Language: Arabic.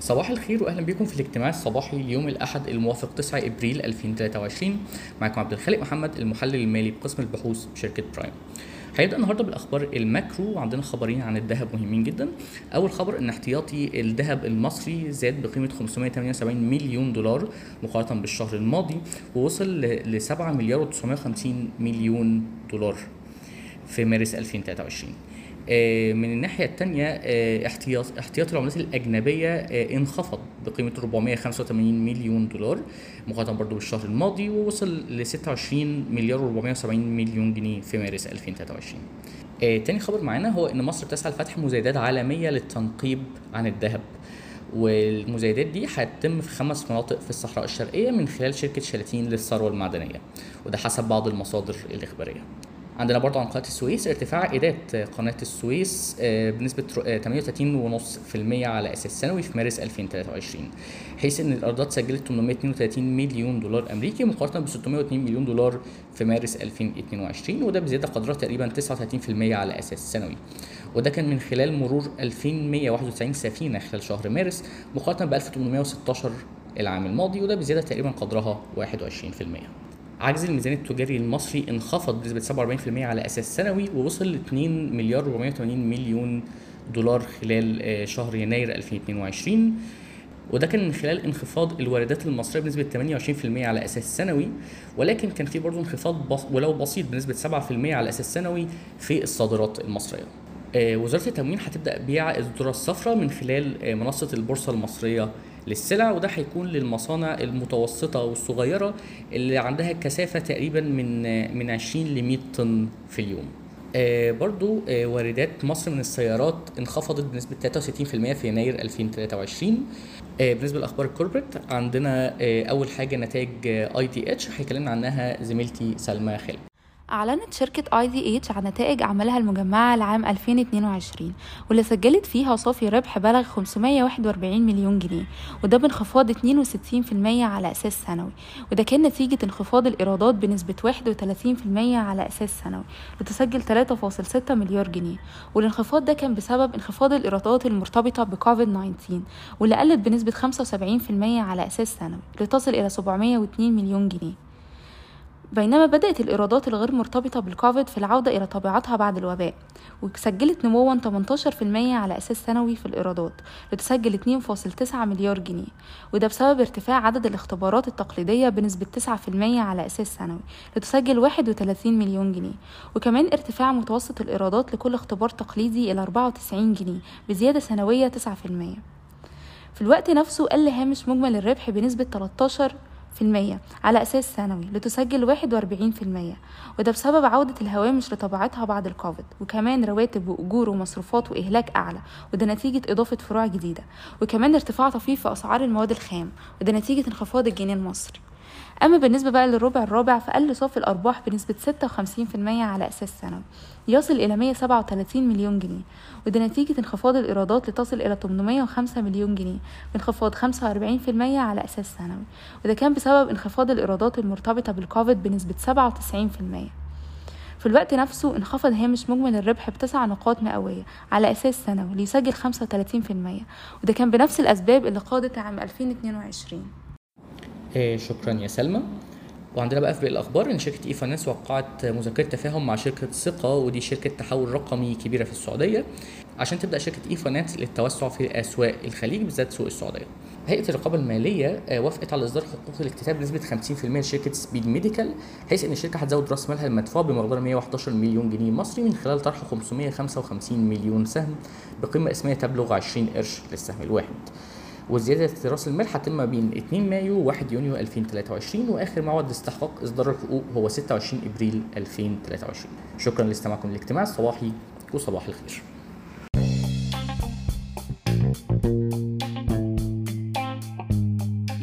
صباح الخير واهلا بكم في الاجتماع الصباحي ليوم الأحد الموافق 9 إبريل 2023 معكم عبد الخالق محمد المحلل المالي بقسم البحوث بشركه برايم. هيبدأ النهارده بالأخبار الماكرو. وعندنا خبرين عن الذهب مهمين جدا. أول خبر إن احتياطي الذهب المصري زاد بقيمة 578 مليون دولار مقارنة بالشهر الماضي ووصل ل 7 مليار و950 مليون دولار في مارس 2023 آه، من الناحية التانية آه، احتياط احتياط العملات الأجنبية آه، انخفض بقيمة 485 مليون دولار مقارنة برضو بالشهر الماضي ووصل ل 26 مليار و470 مليون جنيه في مارس 2023 آه، تاني خبر معانا هو إن مصر بتسعى لفتح مزايدات عالمية للتنقيب عن الذهب. والمزايدات دي هتتم في خمس مناطق في الصحراء الشرقية من خلال شركة شلاتين للثروة المعدنية وده حسب بعض المصادر الإخبارية. عندنا برضه عن قناة السويس ارتفاع ايرادات قناة السويس آه، بنسبة رو- آه، 38.5% على أساس سنوي في مارس 2023 حيث إن الايرادات سجلت 832 مليون دولار أمريكي مقارنة ب 602 مليون دولار في مارس 2022 وده بزيادة قدرها تقريبا 39% على أساس سنوي. وده كان من خلال مرور 2191 سفينة خلال شهر مارس مقارنة ب 1816 العام الماضي وده بزيادة تقريبا قدرها 21% عجز الميزان التجاري المصري انخفض بنسبة 47% على أساس سنوي ووصل ل 2 مليار و480 مليون دولار خلال آه، شهر يناير 2022 وده كان من خلال انخفاض الواردات المصرية بنسبة 28% على أساس سنوي ولكن كان في برضه انخفاض ولو بسيط بنسبة 7% على أساس سنوي في الصادرات المصرية. آه، وزارة التموين هتبدأ بيع الذرة الصفراء من خلال آه، منصة البورصة المصرية للسلع وده هيكون للمصانع المتوسطة والصغيرة اللي عندها كثافة تقريبا من من 20 ل 100 طن في اليوم. آه برضو آه واردات مصر من السيارات انخفضت بنسبة 63% في يناير 2023 آه بالنسبة لأخبار ال corporate عندنا آه أول حاجة نتائج IDH هيكلمنا عنها زميلتي سلمى خالد أعلنت شركة IDH عن نتائج أعمالها المجمعة لعام 2022 واللي سجلت فيها صافي ربح بلغ 541 مليون جنيه وده بانخفاض 62% على أساس سنوي وده كان نتيجة انخفاض الإيرادات بنسبة 31% على أساس سنوي لتسجل 3.6 مليار جنيه والانخفاض ده كان بسبب انخفاض الإيرادات المرتبطة بكوفيد 19 واللي قلت بنسبة 75% على أساس سنوي لتصل إلى 702 مليون جنيه. بينما بدأت الإيرادات الغير مرتبطة بالكوفيد في العودة إلى طبيعتها بعد الوباء وسجلت نموا 18% على أساس سنوي في الإيرادات لتسجل 2.9 مليار جنيه وده بسبب ارتفاع عدد الاختبارات التقليدية بنسبة 9% على أساس سنوي لتسجل 31 مليون جنيه وكمان ارتفاع متوسط الإيرادات لكل اختبار تقليدي إلى 94 جنيه بزيادة سنوية 9% في الوقت نفسه قل هامش مجمل الربح بنسبة 13 في المية على أساس سنوي لتسجل واحد وأربعين في المية وده بسبب عودة الهوامش لطبيعتها بعد الكوفيد وكمان رواتب وأجور ومصروفات وإهلاك أعلى وده نتيجة إضافة فروع جديدة وكمان ارتفاع طفيف في أسعار المواد الخام وده نتيجة انخفاض الجنيه المصري. أما بالنسبة بقى للربع الرابع فقل صافي الأرباح بنسبة 56% على أساس سنوي يصل إلى 137 مليون جنيه. وده نتيجة انخفاض الإيرادات لتصل إلى 805 مليون جنيه. بانخفاض 45% على أساس سنوي وده كان بسبب انخفاض الإيرادات المرتبطة بالكوفيد بنسبة 97% في الوقت نفسه انخفض هامش مجمل الربح بتسع نقاط مئوية على أساس سنوي ليسجل 35% وده كان بنفس الأسباب اللي قادت عام 2022 آه، شكرا يا سلمى وعندنا بقى في الأخبار إن شركة e-finance وقعت مذكرة تفاهم مع شركة ثقة ودي شركة تحول رقمي كبيرة في السعودية عشان تبدأ شركة e-finance للتوسع في أسواق الخليج بالذات سوق السعودية. هيئة الرقابة المالية آه، وافقت على إصدار حقوق الاكتتاب بنسبة 50% لشركة Speed Medical حيث إن الشركة هتزود رأس مالها المدفوع بمقدار 111 مليون جنيه مصري من خلال طرح 555 مليون سهم بقيمة اسمية تبلغ 20 قرش للسهم الواحد. وزيادة راس المال هتتم بين 2 مايو و 1 يونيو 2023 وآخر موعد لاستحقاق إصدار الحقوق هو 26 إبريل 2023 شكرا لاستماعكم للاجتماع الصباحي وصباح الخير.